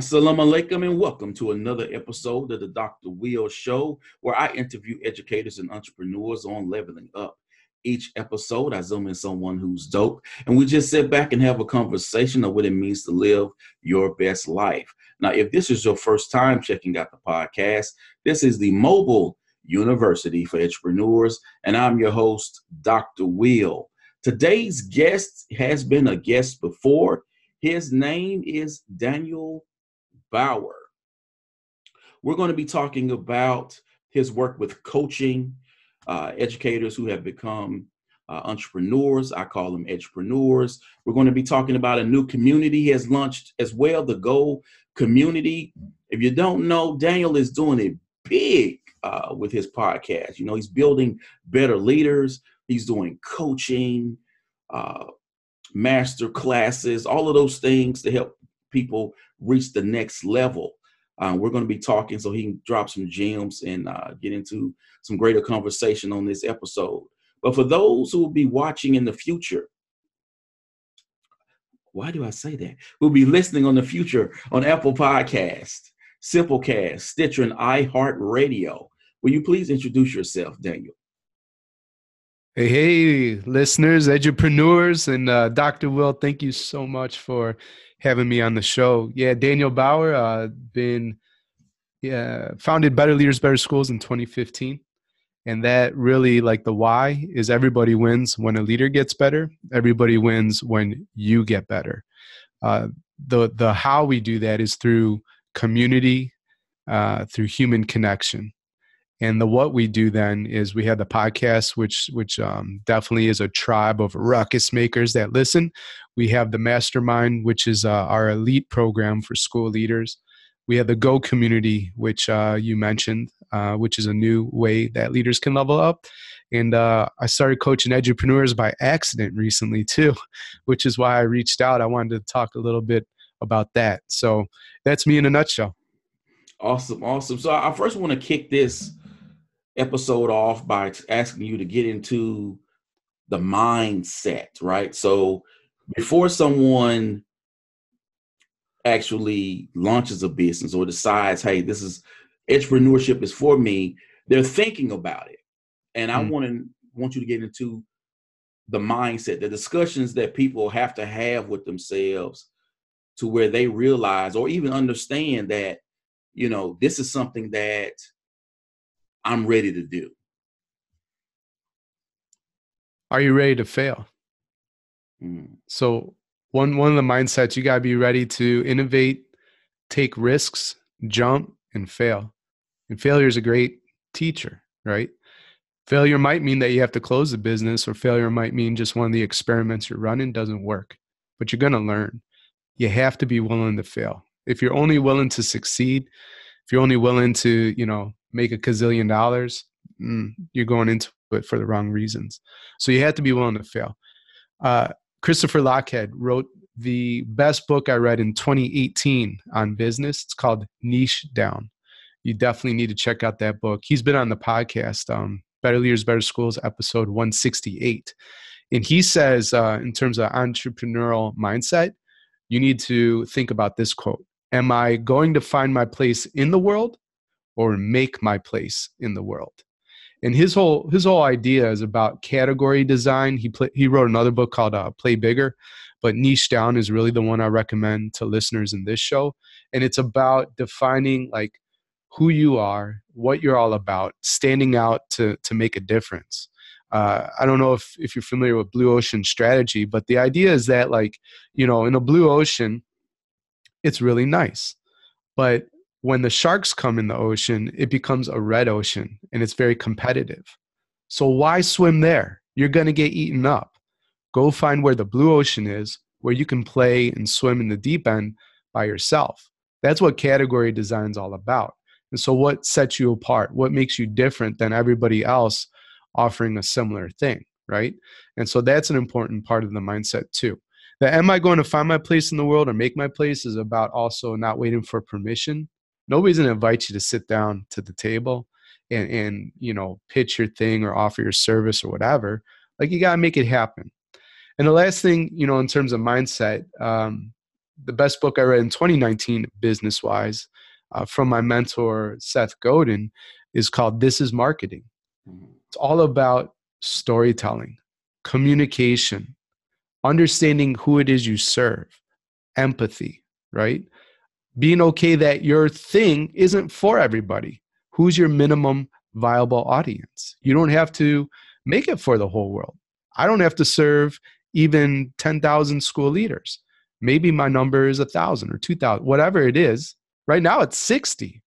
Assalamu alaikum and welcome to another episode of the Dr. Will Show, where I interview educators and entrepreneurs on leveling up. Each episode, I zoom in someone who's dope, and we just sit back and have a conversation of what it means to live your best life. Now, if this is your first time checking out the podcast, this is the Mobile University for Entrepreneurs, and I'm your host, Dr. Will. Today's guest has been a guest before. His name is Daniel Bauer. We're going to be talking about his work with coaching uh, educators who have become uh, entrepreneurs. I call them entrepreneurs. We're going to be talking about a new community he has launched as well, the Go Community. If you don't know, Daniel is doing it big uh, with his podcast. You know, he's building better leaders. He's doing coaching, uh, master classes, all of those things to help people reach the next level. Uh, we're going to be talking so he can drop some gems and uh, get into some greater conversation on this episode. But for those who will be watching in the future, why do I say that? We'll be listening on the future on Apple Podcast, Simplecast, Stitcher, and iHeartRadio. Will you please introduce yourself, Daniel? Hey, hey, listeners, entrepreneurs, and uh, Dr. Will, thank you so much for having me on the show. Yeah, Daniel Bauer, uh, been yeah founded Better Leaders, Better Schools in 2015, and that really like the why is everybody wins when a leader gets better. Everybody wins when you get better. Uh, the the how we do that is through community, uh, through human connection and the what we do then is we have the podcast which which um, definitely is a tribe of ruckus makers that listen we have the mastermind which is uh, our elite program for school leaders. We have the go community which uh, you mentioned uh, which is a new way that leaders can level up. And uh, i started coaching entrepreneurs by accident recently too which is why i reached out. I wanted to talk a little bit about that. So that's me in a nutshell. Awesome awesome. So i first want to kick this episode off by asking you to get into the mindset, right? So before someone actually launches a business or decides, hey, this is entrepreneurship is for me, they're thinking about it. And I mm. want to want you to get into the mindset, the discussions that people have to have with themselves to where they realize or even understand that, you know, this is something that I'm ready to do. Are you ready to fail? Mm. So one one of the mindsets you gotta be ready to innovate, take risks, jump, and fail. And failure is a great teacher, right? Failure might mean that you have to close the business, or failure might mean just one of the experiments you're running doesn't work. But you're gonna learn. You have to be willing to fail. If you're only willing to succeed, if you're only willing to, you know, make a gazillion dollars, mm, you're going into it for the wrong reasons. So you have to be willing to fail. Uh, Christopher Lochhead wrote the best book I read in 2018 on business. It's called Niche Down. You definitely need to check out that book. He's been on the podcast, um, Better Leaders, Better Schools, episode 168. And he says, uh, in terms of entrepreneurial mindset, you need to think about this quote Am I going to find my place in the world or make my place in the world and his whole his whole idea is about category design. He play, he wrote another book called uh, play bigger but niche down is really the one i recommend to listeners in this show. And it's about defining like who you are what you're all about standing out to to make a difference. Uh, i don't know if if you're familiar with blue ocean strategy but the idea is that like you know in a blue ocean it's really nice. But when the sharks come in the ocean, it becomes a red ocean and it's very competitive. So why swim there? You're going to get eaten up. Go find where the blue ocean is, where you can play and swim in the deep end by yourself. That's what category design is all about. And so, what sets you apart? What makes you different than everybody else offering a similar thing, right? And so, that's an important part of the mindset, too. The am I going to find my place in the world or make my place is about also not waiting for permission nobody's going to invite you to sit down to the table and, and you know pitch your thing or offer your service or whatever like you got to make it happen and the last thing you know in terms of mindset um, the best book I read in 2019, business wise, uh, from my mentor, Seth Godin, is called This is Marketing. Mm-hmm. It's all about storytelling, communication, understanding who it is you serve, empathy, right? Being okay that your thing isn't for everybody. Who's your minimum viable audience? You don't have to make it for the whole world. I don't have to serve even 10,000 school leaders. Maybe my number is a 1,000 or 2,000, whatever it is. Right now it's 60.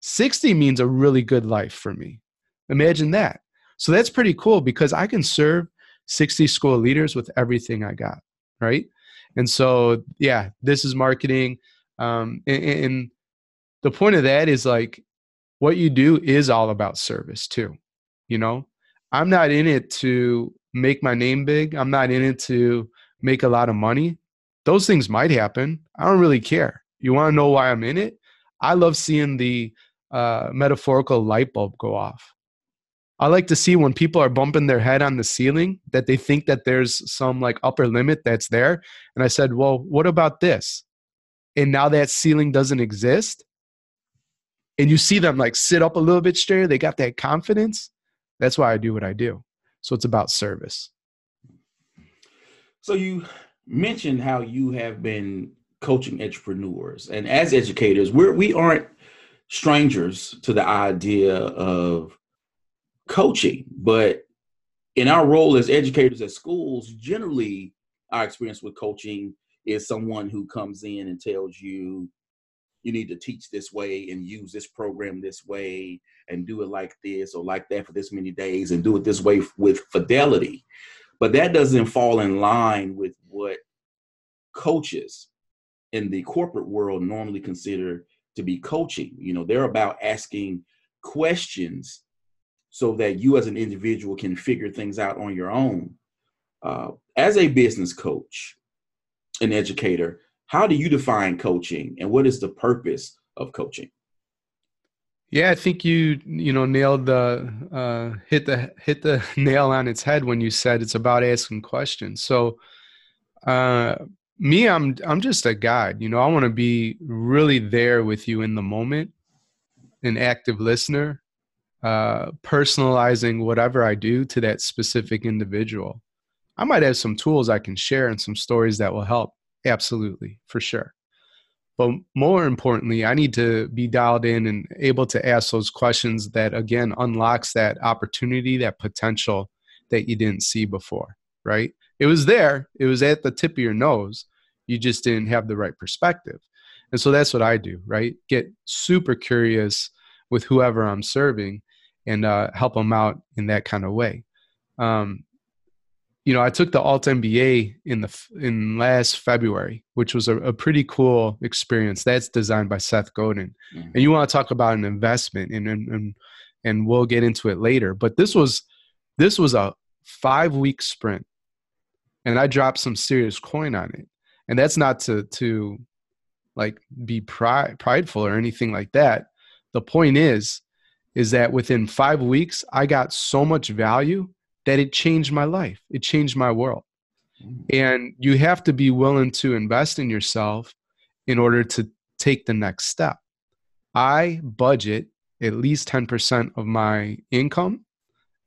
60 means a really good life for me. Imagine that. So that's pretty cool because I can serve 60 school leaders with everything I got, right? And so, yeah, this is marketing. Um, and, and the point of that is like what you do is all about service too. You know, I'm not in it to make my name big. I'm not in it to make a lot of money. Those things might happen. I don't really care. You want to know why I'm in it? I love seeing the uh, metaphorical light bulb go off. I like to see when people are bumping their head on the ceiling that they think that there's some like upper limit that's there. And I said, well, what about this? And now that ceiling doesn't exist. And you see them like sit up a little bit straighter. They got that confidence. That's why I do what I do. So it's about service. So you mentioned how you have been coaching entrepreneurs, and as educators, we're we aren't strangers to the idea of coaching, but in our role as educators at schools, generally our experience with coaching is someone who comes in and tells you you need to teach this way and use this program this way and do it like this or like that for this many days and do it this way with fidelity. But that doesn't fall in line with what coaches in the corporate world normally consider to be coaching. You know, they're about asking questions so that you as an individual can figure things out on your own. Uh, as a business coach, an educator, how do you define coaching and what is the purpose of coaching? Yeah, I think you you know nailed the uh, hit the hit the nail on its head when you said it's about asking questions. So, uh, me, I'm I'm just a guide. You know, I want to be really there with you in the moment, an active listener, uh, personalizing whatever I do to that specific individual. I might have some tools I can share and some stories that will help. Absolutely, for sure. But more importantly, I need to be dialed in and able to ask those questions that again unlocks that opportunity, that potential that you didn't see before, right? It was there, it was at the tip of your nose. You just didn't have the right perspective. And so that's what I do, right? Get super curious with whoever I'm serving and uh, help them out in that kind of way. Um, you know, I took the Alt MBA in the in last February, which was a, a pretty cool experience. That's designed by Seth Godin, mm-hmm. and you want to talk about an investment, and, and and and we'll get into it later. But this was this was a five week sprint, and I dropped some serious coin on it. And that's not to to like be pride, prideful or anything like that. The point is, is that within five weeks, I got so much value that it changed my life. It changed my world. Mm. And you have to be willing to invest in yourself in order to take the next step. I budget at least 10% of my income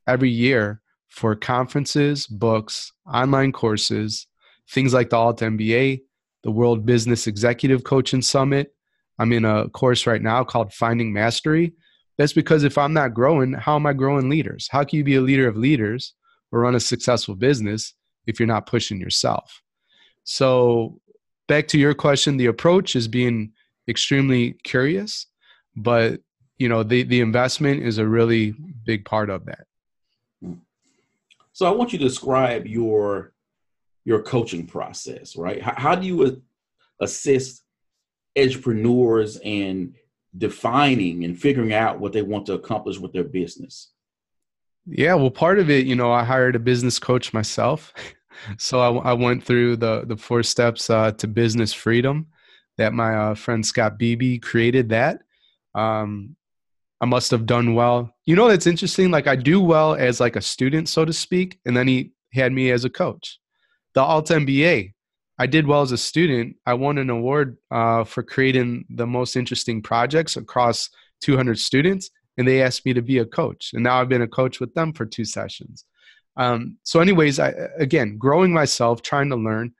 every year for conferences, books, online courses, things like the Alt MBA, the World Business Executive Coaching Summit. I'm in a course right now called Finding Mastery, that's because if I'm not growing, how am I growing leaders? How can you be a leader of leaders or run a successful business if you're not pushing yourself? So, back to your question, the approach is being extremely curious, but you know, the the investment is a really big part of that. So, I want you to describe your your coaching process, right? How, how do you assist entrepreneurs and defining and figuring out what they want to accomplish with their business? Yeah, well, part of it, you know, I hired a business coach myself. so I, I, went through the, the four steps uh, to business freedom that my uh, friend Scott Beebe created that. Um, I must have done well. You know, that's interesting. Like I do well as like a student, so to speak. And then he had me as a coach. The Alt MBA, I did well as a student. I won an award uh, for creating the most interesting projects across 200 students, and they asked me to be a coach. And now I've been a coach with them for two sessions. Um, so, anyways, I again growing myself, trying to learn,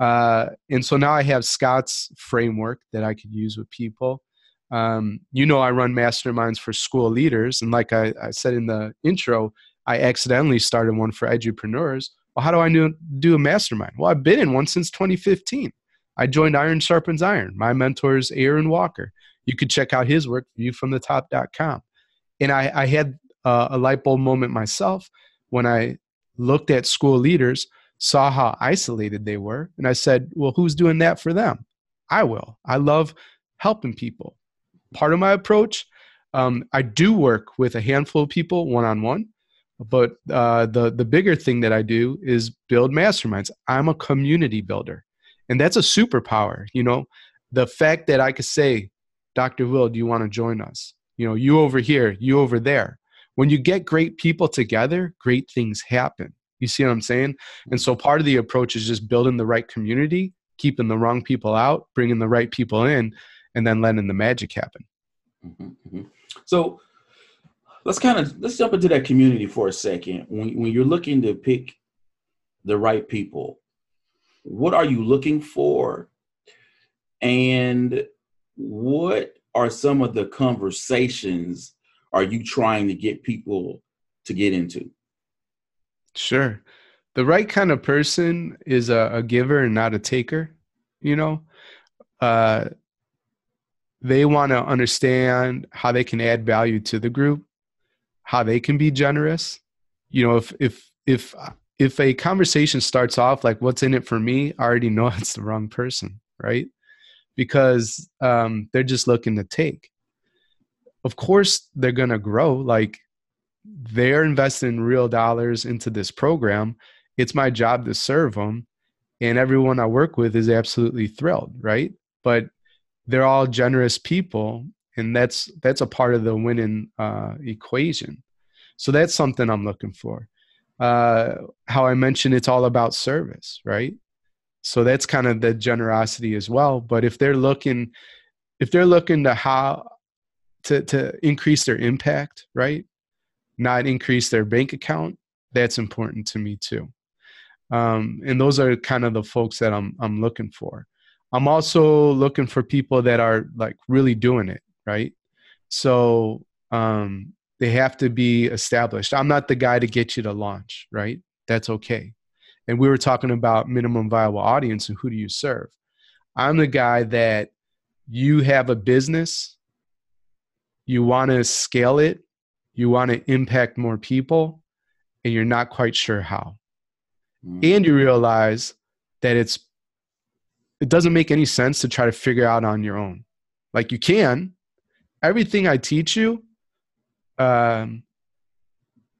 uh, and so now I have Scott's framework that I could use with people. Um, you know, I run masterminds for school leaders, and like I, I said in the intro, I accidentally started one for edupreneurs. Well, how do I do, do a mastermind? Well, I've been in one since 2015. I joined Iron Sharpens Iron. My mentor is Aaron Walker. You could check out his work, viewfromthetop.com. And I, I had uh, a light bulb moment myself when I looked at school leaders, saw how isolated they were, and I said, Well, who's doing that for them? I will. I love helping people. Part of my approach, um, I do work with a handful of people one on one, but uh, the the bigger thing that I do is build masterminds. I'm a community builder, and that's a superpower. You know, the fact that I could say, Dr. Will, do you want to join us? You know, you over here, you over there when you get great people together, great things happen. You see what I'm saying? And so part of the approach is just building the right community, keeping the wrong people out, bringing the right people in, and then letting the magic happen. Mm-hmm, mm-hmm. So let's kind of let's jump into that community for a second. When when you're looking to pick the right people, what are you looking for? And what are some of the conversations are you trying to get people to get into? Sure. The right kind of person is a, a giver and not a taker, you know? Uh, they want to understand how they can add value to the group, how they can be generous. You know, if if if if a conversation starts off like what's in it for me, I already know it's the wrong person, right? Because um, they're just looking to take. Of course they're going to grow. Like they're investing real dollars into this program. It's my job to serve them and everyone i work with is absolutely thrilled right? But they're all generous people and that's that's a part of the winning uh, equation so that's something i'm looking for uh, how i mentioned it's all about service right so that's kind of the generosity as well but if they're looking if they're looking to how to to increase their impact, right? Not increase their bank account. That's important to me too. Um, and those are kind of the folks that I'm I'm looking for. I'm also looking for people that are like really doing it, right? So um, they have to be established. I'm not the guy to get you to launch, right? That's okay. And we were talking about minimum viable audience and who do you serve? I'm the guy that you have a business you want to scale it, you want to impact more people, and you're not quite sure how. Mm. And you realize that it's it doesn't make any sense to try to figure out on your own. Like you can. Everything I teach you, um,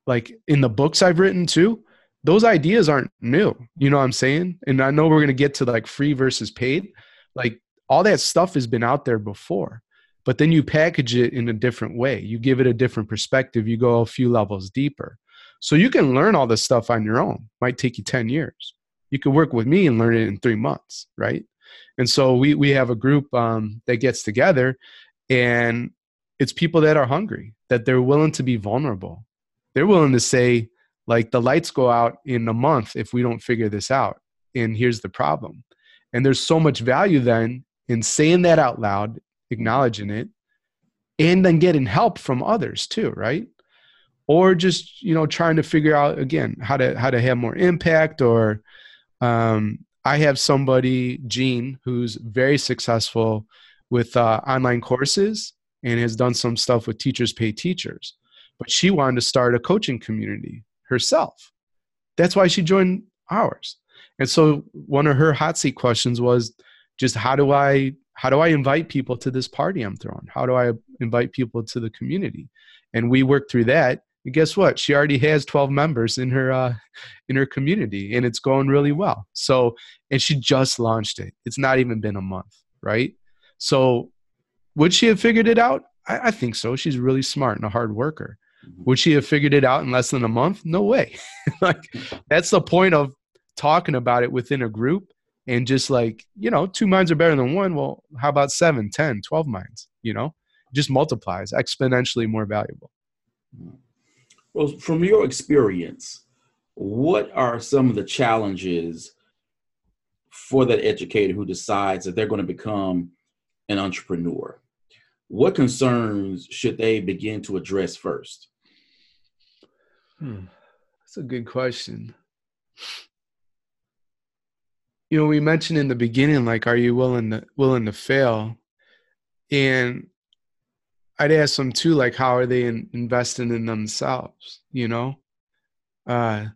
like in the books I've written too, those ideas aren't new. You know what I'm saying? And I know we're gonna get to like free versus paid. Like all that stuff has been out there before but then you package it in a different way. You give it a different perspective. You go a few levels deeper. So you can learn all this stuff on your own. Might take you 10 years. You can work with me and learn it in three months, right? And so we we have a group um, that gets together, and it's people that are hungry, that they're willing to be vulnerable. They're willing to say, like, the lights go out in a month if we don't figure this out. And here's the problem. And there's so much value then in saying that out loud acknowledging it and then getting help from others too right or just you know trying to figure out again how to how to have more impact or um, i have somebody jean who's very successful with uh, online courses and has done some stuff with teachers pay teachers but she wanted to start a coaching community herself that's why she joined ours and so one of her hot seat questions was just how do i how do I invite people to this party I'm throwing? How do I invite people to the community? And we worked through that. And guess what? She already has 12 members in her uh, in her community, and it's going really well. So, and she just launched it. It's not even been a month, right? So, would she have figured it out? I, I think so. She's really smart and a hard worker. Mm-hmm. Would she have figured it out in less than a month? No way. like that's the point of talking about it within a group and just like you know two minds are better than one well how about seven ten twelve minds you know just multiplies exponentially more valuable well from your experience what are some of the challenges for that educator who decides that they're going to become an entrepreneur. What concerns should they begin to address first? Hmm. that's a good question. You know we mentioned in the beginning like are you willing to willing to fail? And i'd ask them too like how are they in, investing in themselves you know? Uh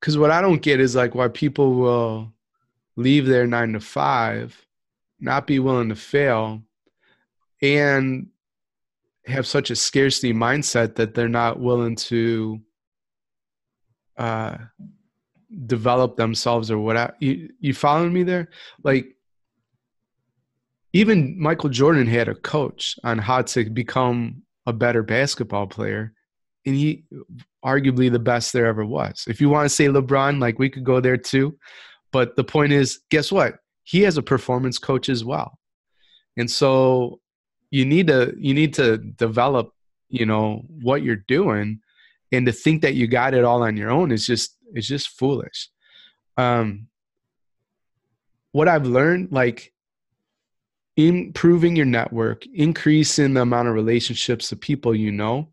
because what i don't get is like why people will leave their nine to five not be willing to fail and have such a scarcity mindset that they're not willing to uh develop themselves or whatever. You, you following me there? Like, even Michael Jordan had a coach on how to become a better basketball player, and he arguably the best there ever was. If you want to say LeBron, like we could go there too, but the point is, guess what? He has a performance coach as well, and so you need to you need to develop, you know, what you're doing, and to think that you got it all on your own is just it's just foolish. Um, what I've learned, like improving your network, increasing the amount of relationships of people you know,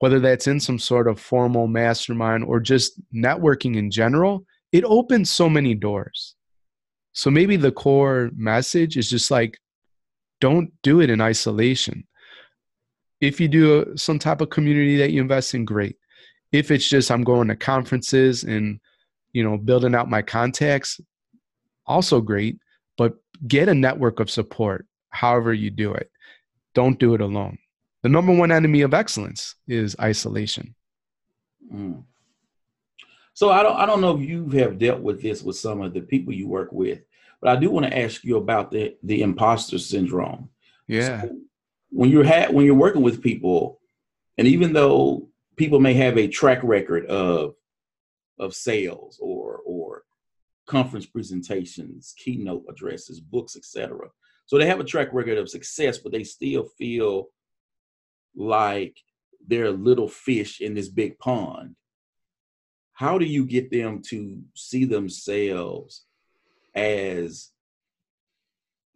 whether that's in some sort of formal mastermind or just networking in general, it opens so many doors. So maybe the core message is just like, don't do it in isolation. If you do some type of community that you invest in, great if it's just i'm going to conferences and you know building out my contacts also great but get a network of support however you do it don't do it alone the number one enemy of excellence is isolation mm. So i don't i don't know if you have dealt with this with some of the people you work with but i do want to ask you about the the imposter syndrome yeah so when you're ha- when you're working with people and even though people may have a track record of of sales or or conference presentations, keynote addresses, books, etc. So they have a track record of success, but they still feel like they're a little fish in this big pond. How do you get them to see themselves as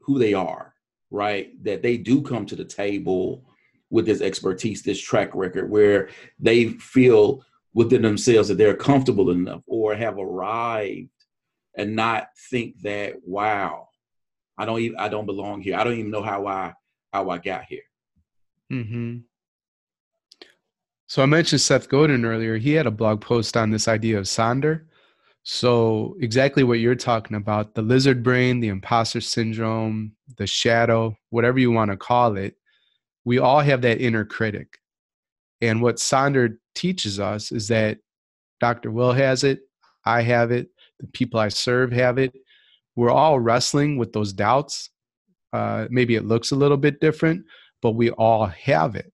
who they are, right? That they do come to the table with this expertise, this track record, where they feel within themselves that they're comfortable enough or have arrived and not think that, wow, I don't even I don't belong here. I don't even know how I how I got here. Mm-hmm. So I mentioned Seth Godin earlier. He had a blog post on this idea of Sonder. So exactly what you're talking about, the lizard brain, the imposter syndrome, the shadow, whatever you want to call it, we all have that inner critic. And what Sonder teaches us is that Dr. Will has it, I have it, the people I serve have it. We're all wrestling with those doubts. Uh, maybe it looks a little bit different, but we all have it.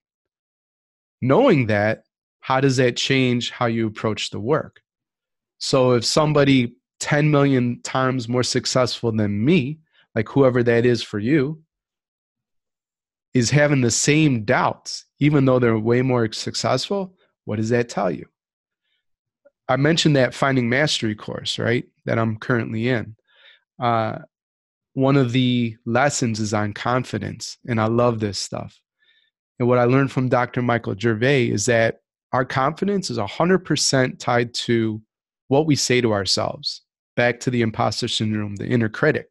Knowing that, how does that change how you approach the work? So if somebody 10 million times more successful than me, like whoever that is for you, is having the same doubts, even though they're way more successful, what does that tell you? I mentioned that finding mastery course, right? That I'm currently in. Uh, one of the lessons is on confidence, and I love this stuff. And what I learned from Dr. Michael Gervais is that our confidence is 100% tied to what we say to ourselves. Back to the imposter syndrome, the inner critic.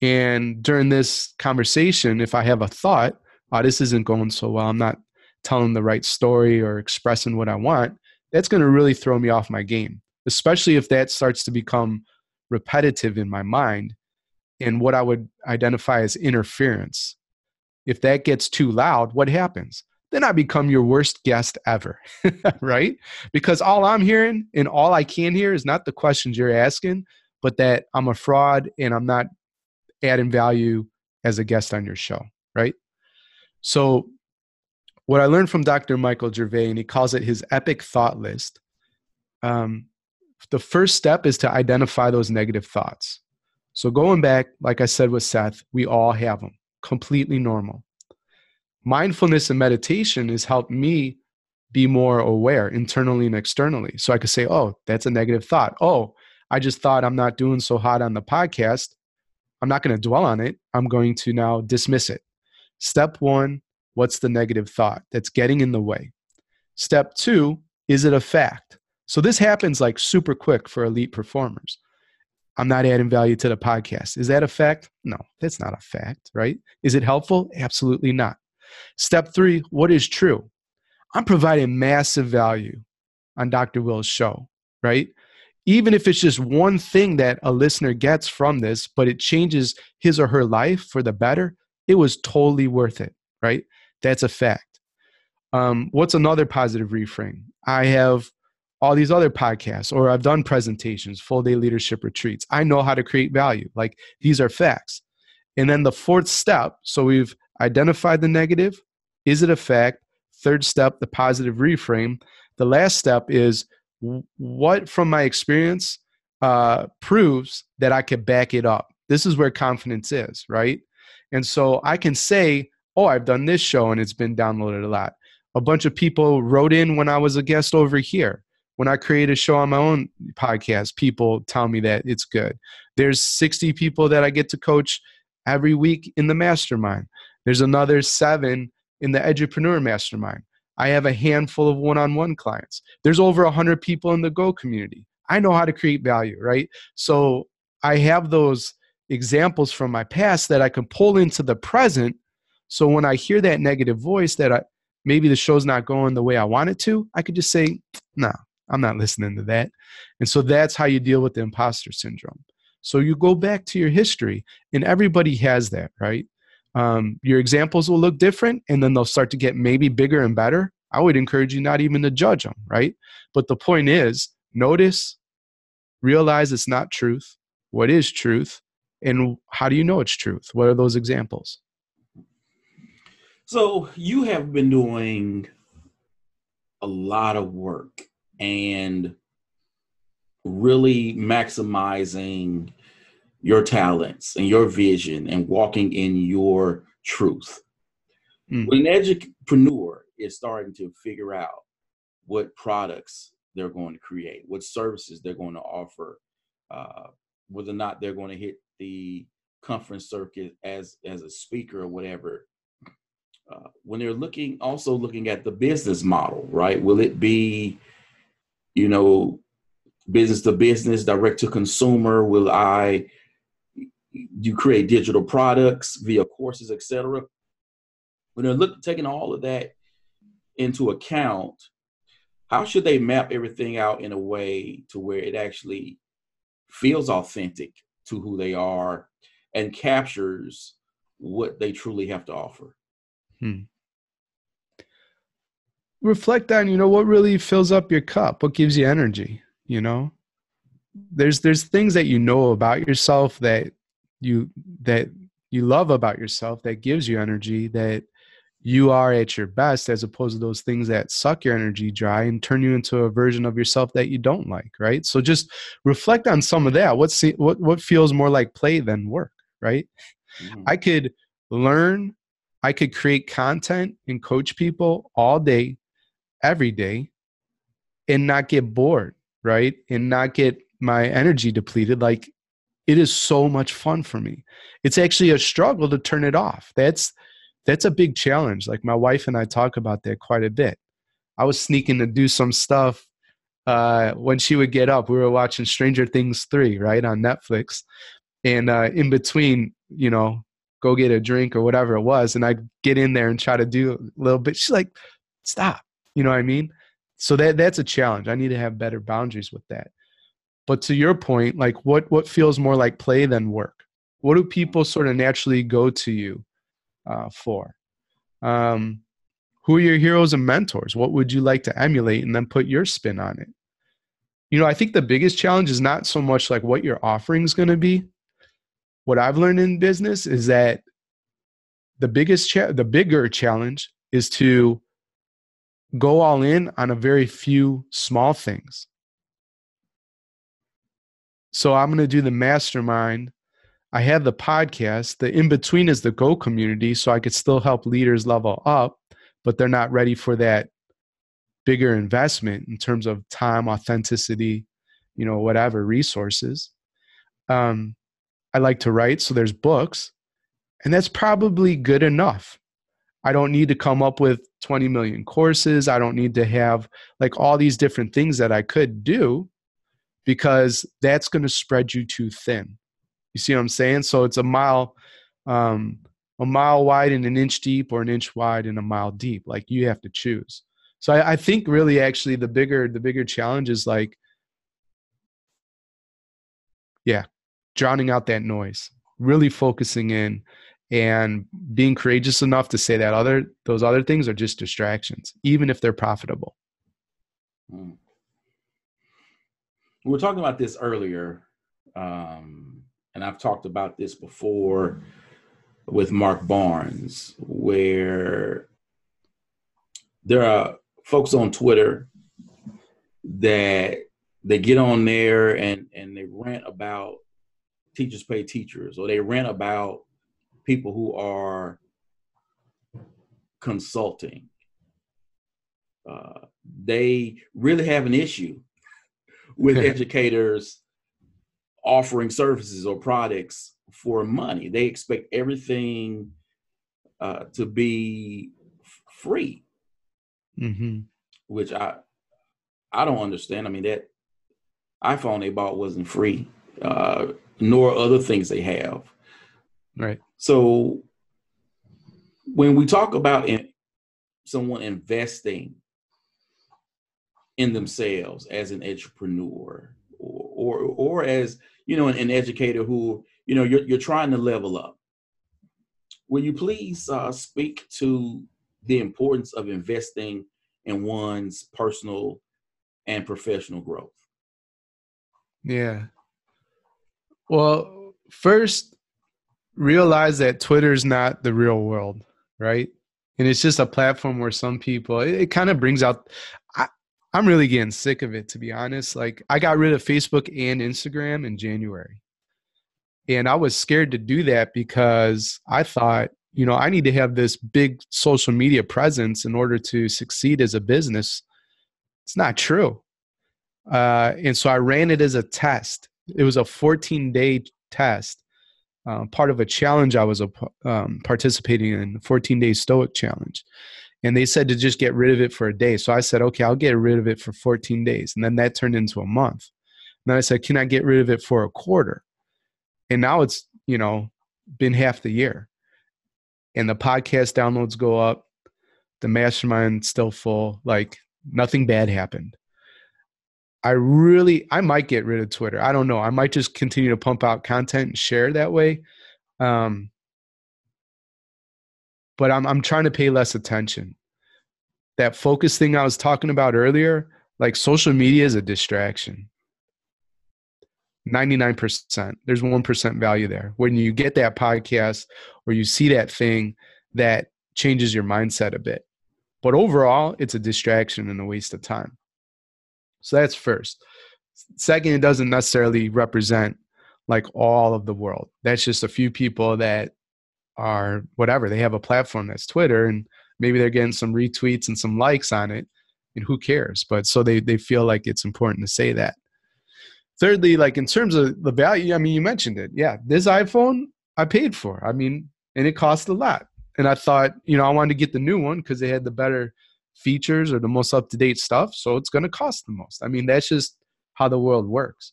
And during this conversation, if I have a thought, oh, this isn't going so well, I'm not telling the right story or expressing what I want, that's going to really throw me off my game, especially if that starts to become repetitive in my mind and what I would identify as interference. If that gets too loud, what happens? Then I become your worst guest ever, right? Because all I'm hearing and all I can hear is not the questions you're asking, but that I'm a fraud and I'm not adding value as a guest on your show, right? So, what I learned from Dr. Michael Gervais, and he calls it his epic thought list. Um, the first step is to identify those negative thoughts. So, going back, like I said with Seth, we all have them, completely normal. Mindfulness and meditation has helped me be more aware internally and externally. So I could say, oh, that's a negative thought. Oh, I just thought I'm not doing so hot on the podcast. I'm not going to dwell on it. I'm going to now dismiss it. Step one, what's the negative thought that's getting in the way? Step two, is it a fact? So this happens like super quick for elite performers. I'm not adding value to the podcast. Is that a fact? No, that's not a fact, right? Is it helpful? Absolutely not. Step three, what is true? I'm providing massive value on Dr. Will's show, right? Even if it's just one thing that a listener gets from this, but it changes his or her life for the better, it was totally worth it, right? That's a fact. Um, what's another positive reframe? I have all these other podcasts, or I've done presentations, full day leadership retreats. I know how to create value. Like these are facts. And then the fourth step so we've identified the negative. Is it a fact? Third step, the positive reframe. The last step is what from my experience uh, proves that I could back it up. This is where confidence is, right? And so I can say, oh, I've done this show and it's been downloaded a lot. A bunch of people wrote in when I was a guest over here. When I create a show on my own podcast, people tell me that it's good. There's 60 people that I get to coach every week in the mastermind. There's another seven in the Edupreneur Mastermind. I have a handful of one on one clients. There's over 100 people in the Go community. I know how to create value, right? So I have those examples from my past that I can pull into the present. So when I hear that negative voice that I maybe the show's not going the way I want it to, I could just say, no, nah, I'm not listening to that. And so that's how you deal with the imposter syndrome. So you go back to your history, and everybody has that, right? um, your examples will look different and then they'll start to get maybe bigger and better i would encourage you not even to judge them right but the point is notice realize it's not truth what is truth and how do you know it's truth what are those examples so you have been doing a lot of work and really maximizing your talents and your vision and walking in your truth. Mm. When an entrepreneur is starting to figure out what products they're going to create, what services they're going to offer, uh, whether or not they're going to hit the conference circuit as as a speaker or whatever. Uh, when they're looking, also looking at the business model, right? Will it be, you know, business to business, direct to consumer? Will I you create digital products via courses, etc. When they're looking taking all of that into account, how should they map everything out in a way to where it actually feels authentic to who they are and captures what they truly have to offer? Hmm. Reflect on, you know, what really fills up your cup, what gives you energy, you know? There's there's things that you know about yourself that you that you love about yourself that gives you energy that you are at your best as opposed to those things that suck your energy dry and turn you into a version of yourself that you don't like right so just reflect on some of that what's what what feels more like play than work right mm-hmm. i could learn i could create content and coach people all day every day and not get bored right? And not get my energy depleted. Like it is so much fun for me. It's actually a struggle to turn it off. That's that's a big challenge. Like my wife and i talk about that quite a bit. I was sneaking to do some stuff uh, when she would get up. We were watching stranger things 3 right on netflix. And uh, in between you know go get a drink or whatever it was and i'd get in there and try to do a little bit. She's like stop you know what i mean so that that's a challenge i need to have better boundaries with that but to your point, like what what feels more like play than work? What do people sort of naturally go to you uh, for? Um, who are your heroes and mentors? What would you like to emulate, and then put your spin on it? You know, I think the biggest challenge is not so much like what your offering is going to be. What I've learned in business is that the biggest cha- the bigger challenge is to go all in on a very few small things so I'm going to do the mastermind. I have the podcast. The in between is the Go community, so I could still help leaders level up, but they're not ready for that bigger investment in terms of time, authenticity, you know, whatever resources. Um, I like to write, so there's books, and that's probably good enough. I don't need to come up with 20 million courses. I don't need to have like all these different things that I could do because that's going to spread you too thin. You see what I'm saying? So it's a mile, um, a mile wide and an inch deep, or an inch wide and a mile deep. Like you have to choose. So I, I think really, actually, the bigger the bigger challenge is like, yeah, drowning out that noise, really focusing in and being courageous enough to say that other those other things are just distractions even if they're profitable mm. we were talking about this earlier um, and i've talked about this before with mark barnes where there are folks on twitter that they get on there and and they rant about teachers pay teachers or they rant about people who are consulting. Uh, they really have an issue with educators offering services or products for money. They expect everything uh, to be f- free, mm-hmm. which I I don't understand. I mean that iPhone they bought wasn't free, uh, nor other things they have. Right. So when we talk about in, someone investing in themselves as an entrepreneur or, or, or as, you know, an, an, educator who, you know, you're, you're trying to level up, will you please uh, speak to the importance of investing in one's personal and professional growth? Yeah. Well, first, realize that Twitter's not the real world, right? And it's just a platform where some people, it, it kind of brings out. I, I'm really getting sick of it, to be honest. Like, I got rid of Facebook and Instagram in January. And I was scared to do that because I thought, you know, I need to have this big social media presence in order to succeed as a business. It's not true. Uh, and so I ran it as a test. It was a 14 day test uh, part of a challenge I was a, um, participating in, 14 day Stoic challenge. And they said to just get rid of it for a day. So I said, okay, I'll get rid of it for 14 days. And then that turned into a month. And then I said, can I get rid of it for a quarter? And now it's, you know, been half the year. And the podcast downloads go up. The mastermind still full. Like nothing bad happened. I really I might get rid of Twitter. I don't know. I might just continue to pump out content and share that way. Um, but I'm I'm trying to pay less attention. That focus thing I was talking about earlier, like social media is a distraction. 99%. There's 1% value there. When you get that podcast or you see that thing that changes your mindset a bit. But overall, it's a distraction and a waste of time. So that's first. Second, it doesn't necessarily represent like all of the world. That's just a few people that are whatever. They have a platform that's Twitter and maybe they're getting some retweets and some likes on it. And who cares? But so they, they feel like it's important to say that. Thirdly, like in terms of the value, I mean, you mentioned it. Yeah, this iPhone I paid for. I mean, and it cost a lot. And I thought, you know, I wanted to get the new one because they had the better features or the most up to date stuff. So it's going to cost the most. I mean, that's just how the world works.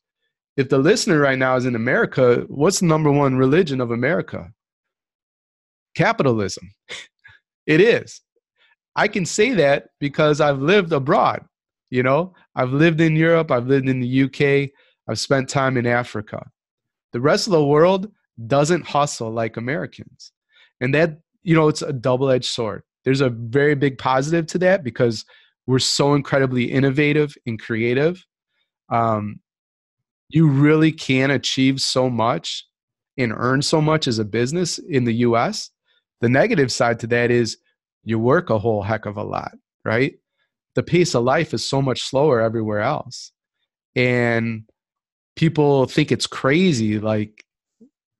If the listener right now is in America, what's the number one religion of America? Capitalism. it is. I can say that because I've lived abroad. You know, I've lived in Europe, I've lived in the UK, I've spent time in Africa. The rest of the world doesn't hustle like Americans. And that, you know, it's a double edged sword there's a very big positive to that because we're so incredibly innovative and creative. Um, you really can achieve so much and earn so much as a business in the US. The negative side to that is you work a whole heck of a lot, right? The pace of life is so much slower everywhere else. And people think it's crazy, like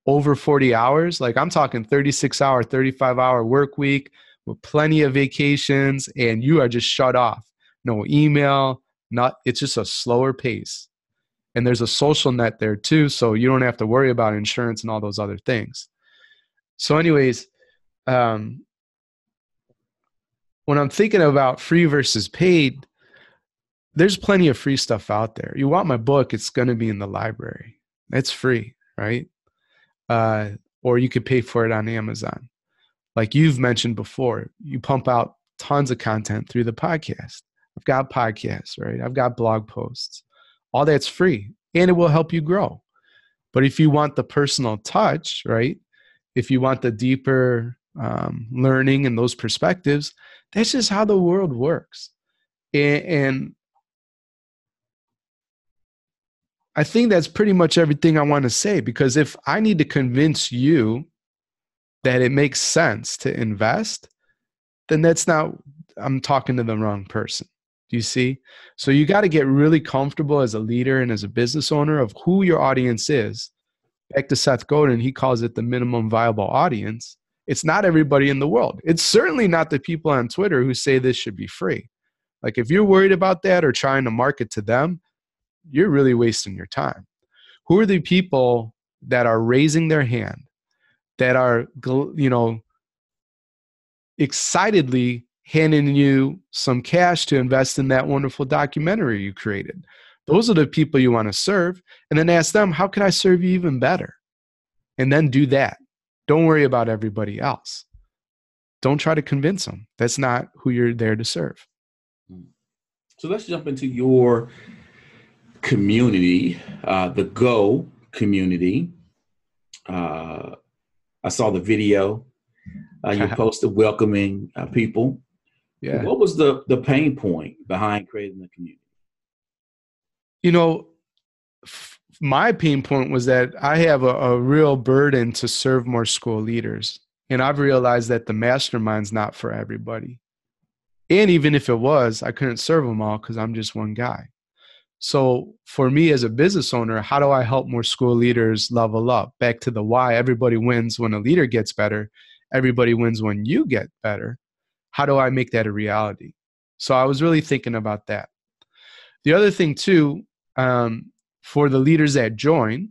over 40 hours. Like I'm talking 36 hour, 35 hour work week with plenty of vacations, and you are just shut off. No email, not it's just a slower pace. And there's a social net there too, so you don't have to worry about insurance and all those other things. So, anyways, um, when I'm thinking about free versus paid, there's plenty of free stuff out there. You want my book, it's going to be in the library. It's free, right? Uh, or you could pay for it on Amazon. Like you've mentioned before, you pump out tons of content through the podcast. I've got podcasts, right? I've got blog posts. All that's free and it will help you grow. But if you want the personal touch, right? If you want the deeper um, learning and those perspectives, that's just how the world works. And, and I think that's pretty much everything I want to say because if I need to convince you that it makes sense to invest, then that's not, I'm talking to the wrong person. Do you see? So you got to get really comfortable as a leader and as a business owner of who your audience is. Back to Seth Godin, he calls it the minimum viable audience. It's not everybody in the world. It's certainly not the people on Twitter who say this should be free. Like if you're worried about that or trying to market to them, you're really wasting your time. Who are the people that are raising their hand, that are, you know, excitedly handing you some cash to invest in that wonderful documentary you created? Those are the people you want to serve. And then ask them, how can I serve you even better? And then do that. Don't worry about everybody else. Don't try to convince them. That's not who you're there to serve. So let's jump into your community, uh, the Go community. Uh, I saw the video. Uh, you posted welcoming uh, people. Yeah. What was the the pain point behind creating the community? You know, f- my pain point was that I have a, a real burden to serve more school leaders, and I've realized that the mastermind's not for everybody. And even if it was, I couldn't serve them all because I'm just one guy. So for me as a business owner, how do I help more school leaders level up? Back to the why, everybody wins when a leader gets better. Everybody wins when you get better. How do I make that a reality? So I was really thinking about that. The other thing too, um, for the leaders that join,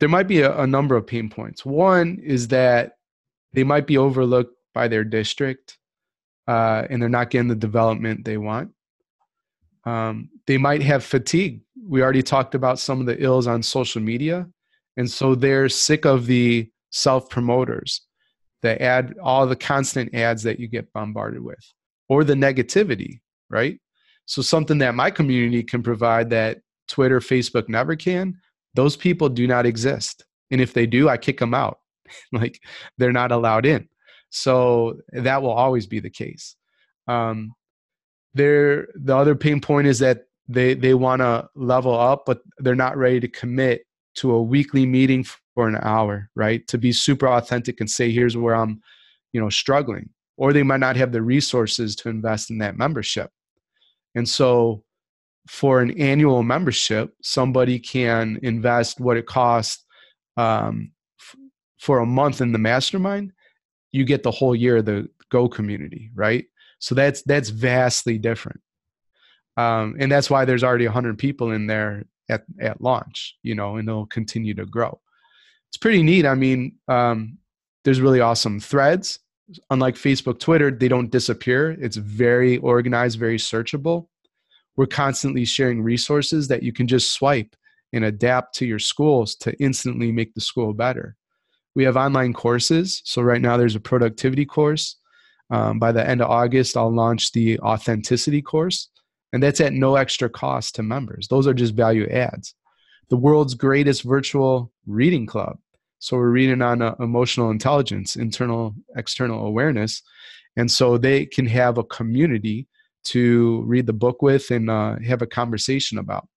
there might be a, a number of pain points. One is that they might be overlooked by their district uh, and they're not getting the development they want. Um, they might have fatigue. We already talked about some of the ills on social media. And so they're sick of the self promoters, the ad, all the constant ads that you get bombarded with, or the negativity, right? So, something that my community can provide that Twitter, Facebook never can, those people do not exist. And if they do, I kick them out. like they're not allowed in. So, that will always be the case. Um, there, the other pain point is that they they want to level up but they're not ready to commit to a weekly meeting for an hour right? To be super authentic and say here's where i'm you know struggling. Or they might not have the resources to invest in that membership. And so for an annual membership somebody can invest what it costs um, f- for a month in the mastermind you get the whole year of the go community right so that's that's vastly different. Um, and that's why there's already 100 people in there at, at launch you know and they'll continue to grow. It's pretty neat. I mean um, there's really awesome threads. Unlike facebook twitter they don't disappear. It's very organized very searchable. We're constantly sharing resources that you can just swipe and adapt to your schools to instantly make the school better. We have online courses. So right now there's a productivity course um, by the end of august i'll launch the authenticity course and that's at no extra cost to members. Those are just value adds. The world's greatest virtual reading club. So we're reading on uh, emotional intelligence, internal, external awareness. And so they can have a community to read the book with and uh, have a conversation about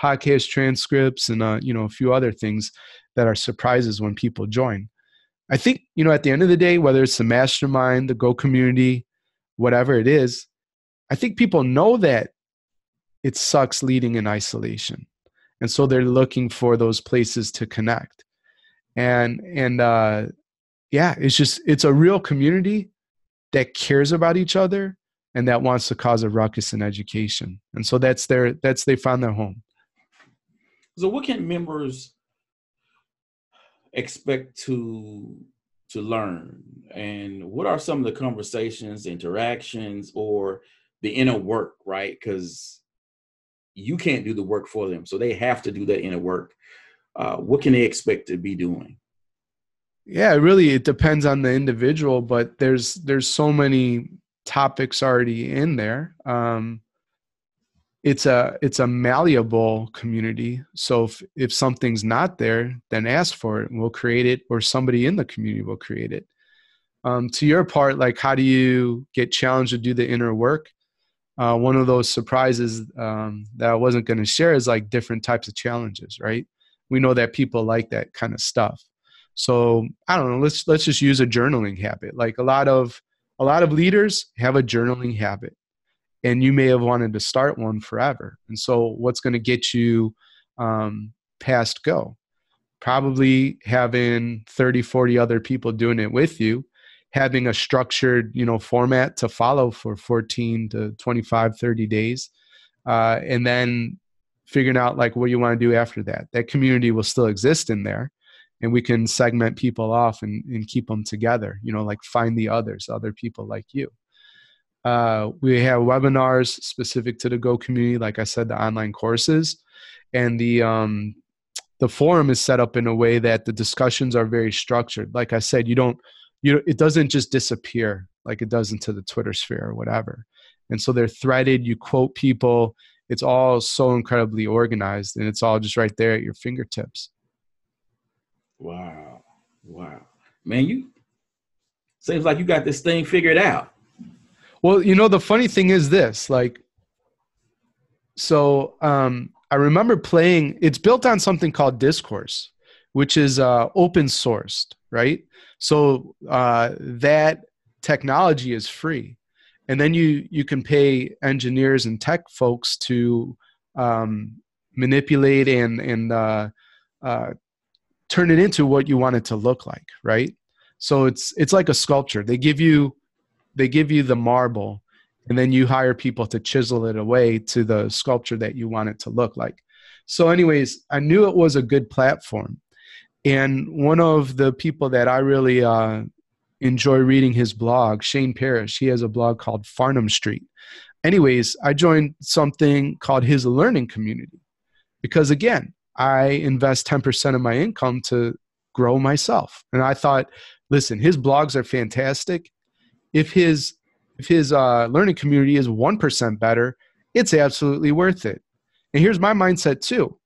podcast transcripts and uh, you know a few other things that are surprises when people join. I think you know at the end of the day, whether it's the mastermind, the Go community, whatever it is, I think people know that it sucks leading in isolation. and so they're looking for those places to connect. And and uh yeah it's just it's a real community that cares about each other and that wants to cause a ruckus in education. And so that's their that's they found their home. So what can members expect to to learn? And what are some of the conversations interactions or the inner work right? Because you can't do the work for them so they have to do that inner work. Uh, what can they expect to be doing? Yeah really it depends on the individual but there's there's so many topics already in there. Um, it's a it's a malleable community. So if if something's not there then ask for it and we'll create it or somebody in the community will create it. Um, to your part like how do you get challenged to do the inner work? Uh, one of those surprises um, that i wasn't going to share is like different types of challenges right? We know that people like that kind of stuff. So i don't know let's let's just use a journaling habit. Like a lot of a lot of leaders have a journaling habit and you may have wanted to start one forever. And so, what's going to get you um, past go? Probably having 30, 40 other people doing it with you, having a structured, you know, format to follow for 14 to 25, 30 days, uh, and then figuring out like what you want to do after that. That community will still exist in there, and we can segment people off and, and keep them together. You know, like find the others, other people like you. Uh, we have webinars specific to the Go community, like I said, the online courses, and the um, the forum is set up in a way that the discussions are very structured. Like I said, you don't you it doesn't just disappear like it does into the Twitter sphere or whatever. And so they're threaded. You quote people. It's all so incredibly organized, and it's all just right there at your fingertips. Wow, wow, man! You seems like you got this thing figured out. Well, you know, the funny thing is this, like, so um, I remember playing. It's built on something called Discourse, which is uh, open sourced, right? So uh, that technology is free, and then you you can pay engineers and tech folks to um, manipulate and and uh, uh, turn it into what you want it to look like, right? So it's it's like a sculpture. They give you they give you the marble and then you hire people to chisel it away to the sculpture that you want it to look like. So anyways i knew it was a good platform. And one of the people that i really uh, enjoy reading his blog shane parrish he has a blog called farnam street. Anyways i joined something called his learning community because again i invest 10% of my income to grow myself. And i thought listen his blogs are fantastic if his if his uh, learning community is 1% better it's absolutely worth it. And here's my mindset too.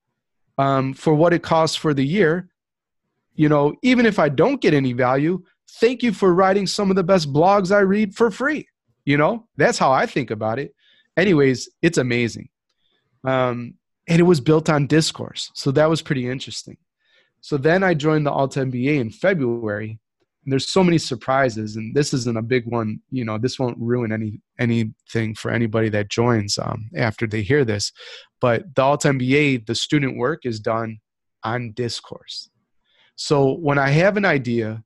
Um, for what it costs for the year you know even if i don't get any value thank you for writing some of the best blogs i read for free. You know that's how i think about it. Anyways it's amazing. Um, and it was built on discourse. So that was pretty interesting. So then i joined the alt mba in february and there's so many surprises and this isn't a big one you know this won't ruin any anything for anybody that joins um, after they hear this. But the alt mba the student work is done on discourse. So when i have an idea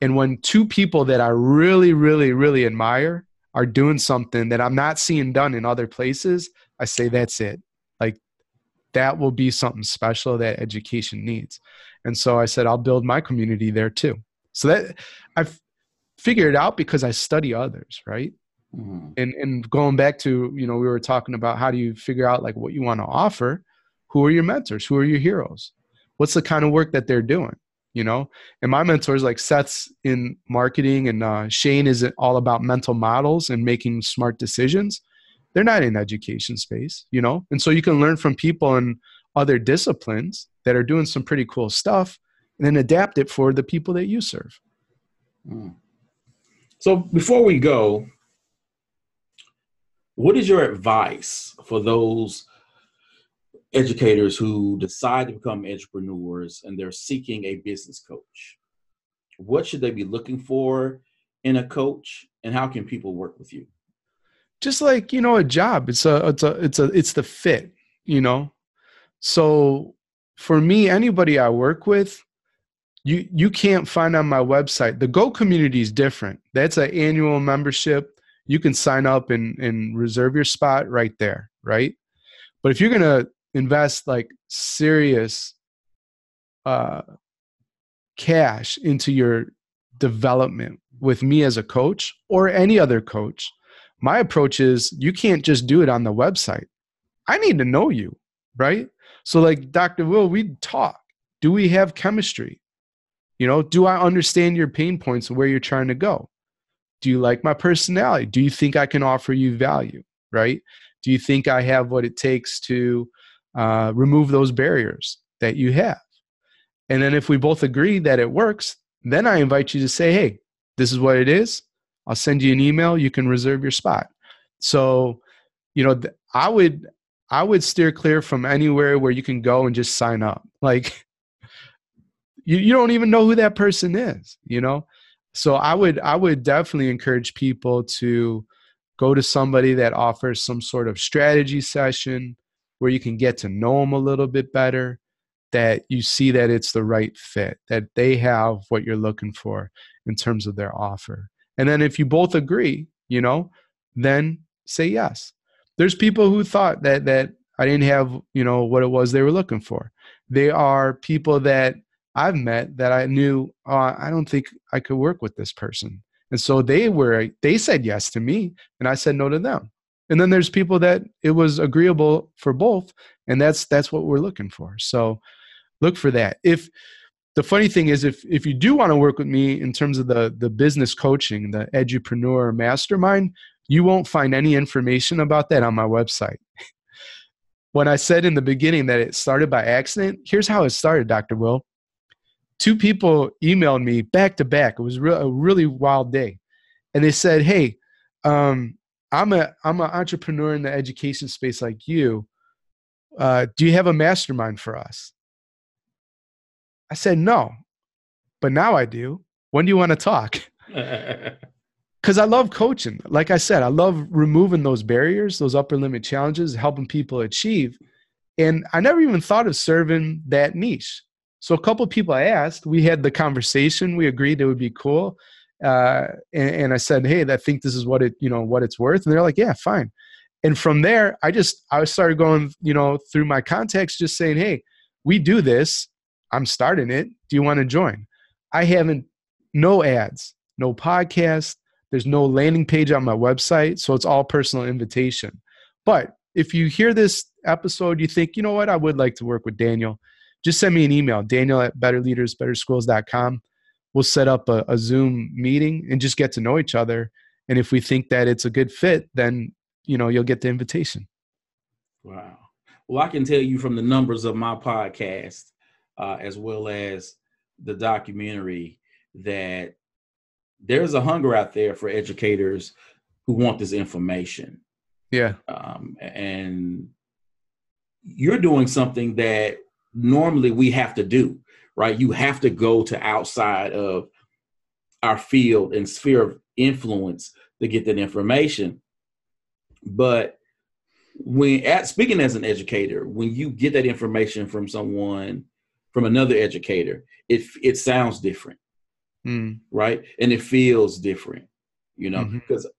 and when two people that i really really really admire are doing something that i'm not seeing done in other places i say that's it. Like that will be something special that education needs. And so i said i'll build my community there too so that I've figured out because I study others, right? Mm-hmm. And and going back to you know we were talking about how do you figure out like what you want to offer? Who are your mentors? Who are your heroes? What's the kind of work that they're doing? You know, and my mentors like Seth's in marketing and uh, Shane is all about mental models and making smart decisions. They're not in education space, you know, and so you can learn from people in other disciplines that are doing some pretty cool stuff and then adapt it for the people that you serve. Mm. So before we go, what is your advice for those educators who decide to become entrepreneurs and they're seeking a business coach? What should they be looking for in a coach and how can people work with you? Just like, you know, a job, it's a it's a it's a it's the fit, you know. So for me, anybody I work with, you you can't find on my website. The Go community is different. That's an annual membership. You can sign up and, and reserve your spot right there, right? But if you're gonna invest like serious uh, cash into your development with me as a coach or any other coach, my approach is you can't just do it on the website. I need to know you, right? So, like Dr. Will, we talk. Do we have chemistry? You know, do I understand your pain points and where you're trying to go? Do you like my personality? Do you think I can offer you value? Right? Do you think I have what it takes to uh, remove those barriers that you have? And then if we both agree that it works, then I invite you to say, hey, this is what it is. I'll send you an email. You can reserve your spot. So, you know, I would I would steer clear from anywhere where you can go and just sign up. Like you, you don't even know who that person is, you know? So I would I would definitely encourage people to go to somebody that offers some sort of strategy session where you can get to know them a little bit better that you see that it's the right fit, that they have what you're looking for in terms of their offer. And then if you both agree, you know, then say yes. There's people who thought that that I didn't have, you know, what it was they were looking for. They are people that I've met that I knew uh, I don't think I could work with this person. And so they were they said yes to me and I said no to them. And then there's people that it was agreeable for both and that's that's what we're looking for. So look for that. If the funny thing is if if you do want to work with me in terms of the the business coaching the edupreneur mastermind you won't find any information about that on my website when i said in the beginning that it started by accident here's how it started dr will two people emailed me back to back it was a really wild day and they said hey um, i'm a i'm an entrepreneur in the education space like you uh, do you have a mastermind for us I said, no, but now I do. When do you want to talk? Because I love coaching. Like I said, I love removing those barriers, those upper limit challenges, helping people achieve. And I never even thought of serving that niche. So a couple people I asked, we had the conversation. We agreed it would be cool. Uh, and, and, I said, "Hey, I think this is what it, you know, what it's worth." And they're like, "Yeah, fine." And from there, I just I started going, you know, through my contacts, just saying, "Hey, we do this. I'm starting it. Do you want to join? I haven't, no ads, no podcast. There's no landing page on my website. So it's all personal invitation. But if you hear this episode, you think, you know what, I would like to work with Daniel, just send me an email, daniel at betterleadersbetterschools.com. We'll set up a, a Zoom meeting and just get to know each other. And if we think that it's a good fit, then, you know, you'll get the invitation. Wow. Well, I can tell you from the numbers of my podcast uh, as well as the documentary that there's a hunger out there for educators who want this information. Yeah. Um, and you're doing something that normally we have to do, right? You have to go to outside of our field and sphere of influence to get that information. But when at speaking as an educator, when you get that information from someone from another educator, it it sounds different, mm. right? And it feels different, you know, because mm-hmm.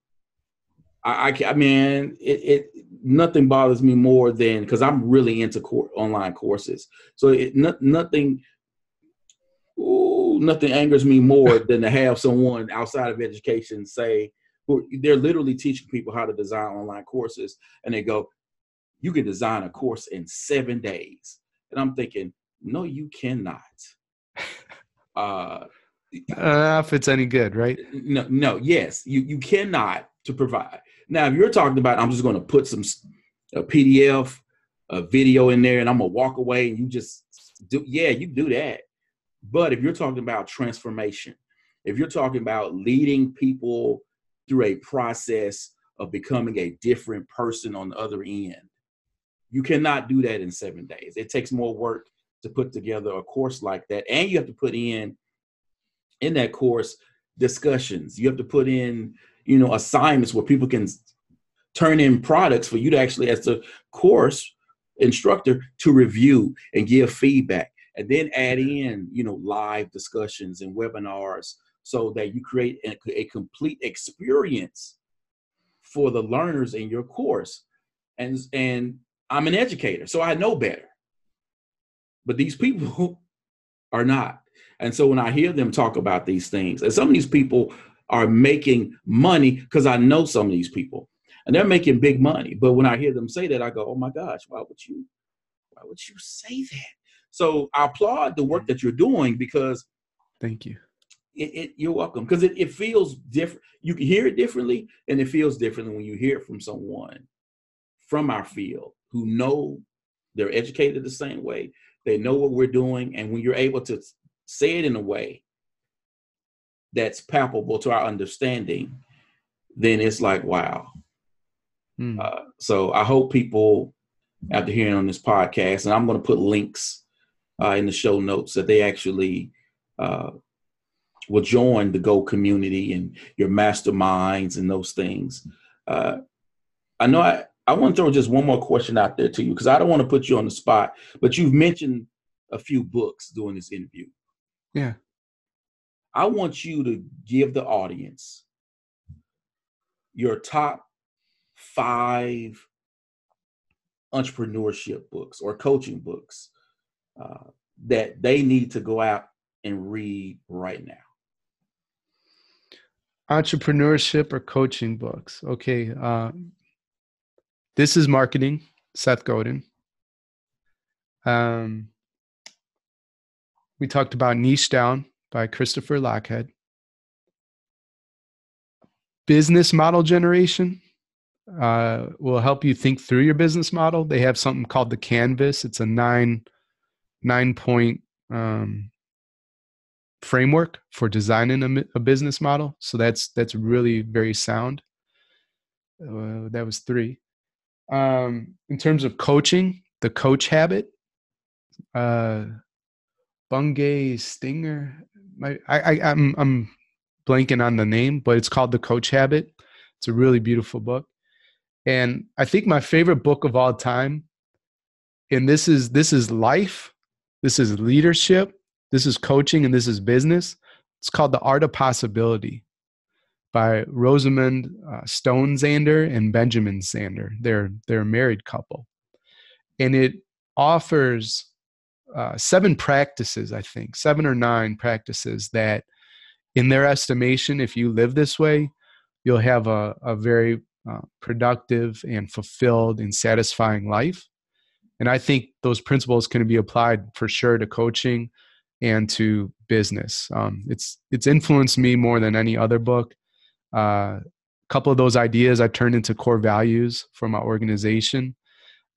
I, I, I mean, it, it nothing bothers me more than because I'm really into core, online courses, so it not, nothing. Ooh, nothing angers me more than to have someone outside of education say, who they're literally teaching people how to design online courses, and they go, "You can design a course in seven days," and I'm thinking, no, you cannot. Uh, uh, if it's any good, right? No, no, yes, you you cannot to provide. Now, if you're talking about, I'm just going to put some a PDF, a video in there, and I'm gonna walk away, and you just do, yeah, you do that. But if you're talking about transformation, if you're talking about leading people through a process of becoming a different person on the other end, you cannot do that in seven days. It takes more work to put together a course like that and you have to put in in that course discussions you have to put in you know assignments where people can turn in products for you to actually as the course instructor to review and give feedback and then add in you know live discussions and webinars so that you create a, a complete experience for the learners in your course. And and i'm an educator so i know better. But these people are not. And so when i hear them talk about these things and some of these people are making money because i know some of these people and they're making big money but when i hear them say that i go oh my gosh why would you why would you say that so I applaud the work that you're doing because thank you. It, it you're welcome because it, it feels different. You can hear it differently, and it feels differently when you hear it from someone from our field who know they're educated the same way. They know what we're doing, and when you're able to say it in a way that's palpable to our understanding, then it's like wow. Mm. Uh, so I hope people, after hearing on this podcast, and I'm going to put links uh, in the show notes that they actually uh, will join the Go community and your masterminds and those things. Uh, I know I, I want to throw just one more question out there to you because I don't want to put you on the spot, but you've mentioned a few books during this interview. Yeah. I want you to give the audience your top five entrepreneurship books or coaching books uh, that they need to go out and read right now? Entrepreneurship or coaching books. Okay. Uh, this is marketing, Seth Godin. Um, we talked about Niche Down by Christopher Lochhead. Business model generation uh, will help you think through your business model. They have something called the Canvas. It's a nine nine point um, framework for designing a, a, business model. So that's that's really very sound. Uh, that was three. Um, in terms of coaching, the coach habit, uh, Bungay Stanier. My, I, I, I'm I'm blanking on the name, but it's called The Coach Habit. It's a really beautiful book. And I think my favorite book of all time, and this is this is life, this is leadership, this is coaching, and this is business. It's called The Art of Possibility by Rosamund uh, Stone Zander and Benjamin Zander. They're, they're a married couple. And it offers uh, seven practices, I think, seven or nine practices that, in their estimation, if you live this way, you'll have a, a very uh, productive and fulfilled and satisfying life. And I think those principles can be applied for sure to coaching and to business. Um, it's it's influenced me more than any other book. Uh, a couple of those ideas I turned into core values for my organization,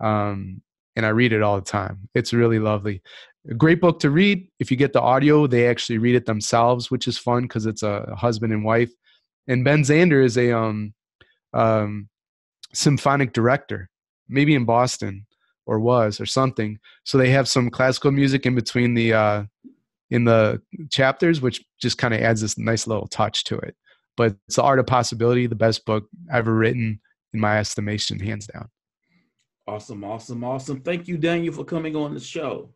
um, and I read it all the time. It's really lovely. A great book to read. If you get the audio, they actually read it themselves, which is fun because it's a husband and wife. And Ben Zander is a um, um, symphonic director, maybe in Boston or was or something. So they have some classical music in between the uh, in the chapters, which just kind of adds this nice little touch to it. But it's the art of possibility, the best book ever written in my estimation, hands down. Awesome, awesome, awesome. Thank you, Daniel, for coming on the show.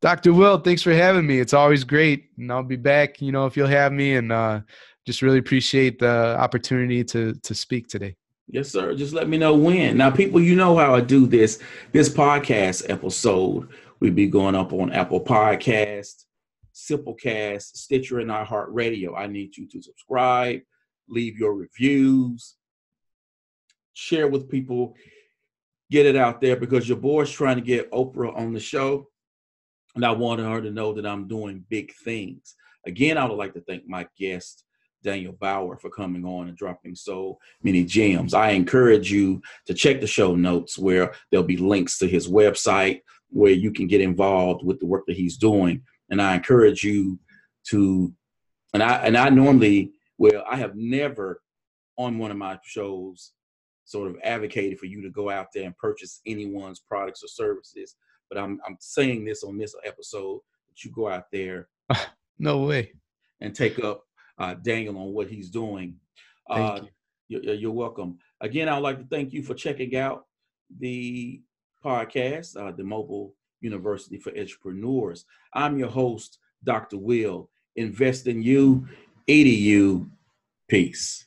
Dr. Will, thanks for having me. It's always great. And I'll be back, you know, if you'll have me and uh, just really appreciate the opportunity to to speak today. Yes, sir. Just let me know when. Now, people, you know how I do this. This podcast episode will be going up on Apple Podcast, Simplecast, Stitcher, and iHeartRadio. I need you to subscribe, leave your reviews, share with people, get it out there because your boy's trying to get Oprah on the show. And I wanted her to know that I'm doing big things. Again, I would like to thank my guest, Daniel Bauer for coming on and dropping so many gems. I encourage you to check the show notes where there'll be links to his website where you can get involved with the work that he's doing. And I encourage you to, and I and I normally, well, I have never on one of my shows sort of advocated for you to go out there and purchase anyone's products or services. But I'm I'm saying this on this episode that you go out there. no way. And take up uh, Daniel on what he's doing. Uh, you. you're, you're welcome. Again, I would like to thank you for checking out the podcast, uh, the Mobile University for Entrepreneurs. I'm your host, Dr. Will. Invest in you, EDU. Peace.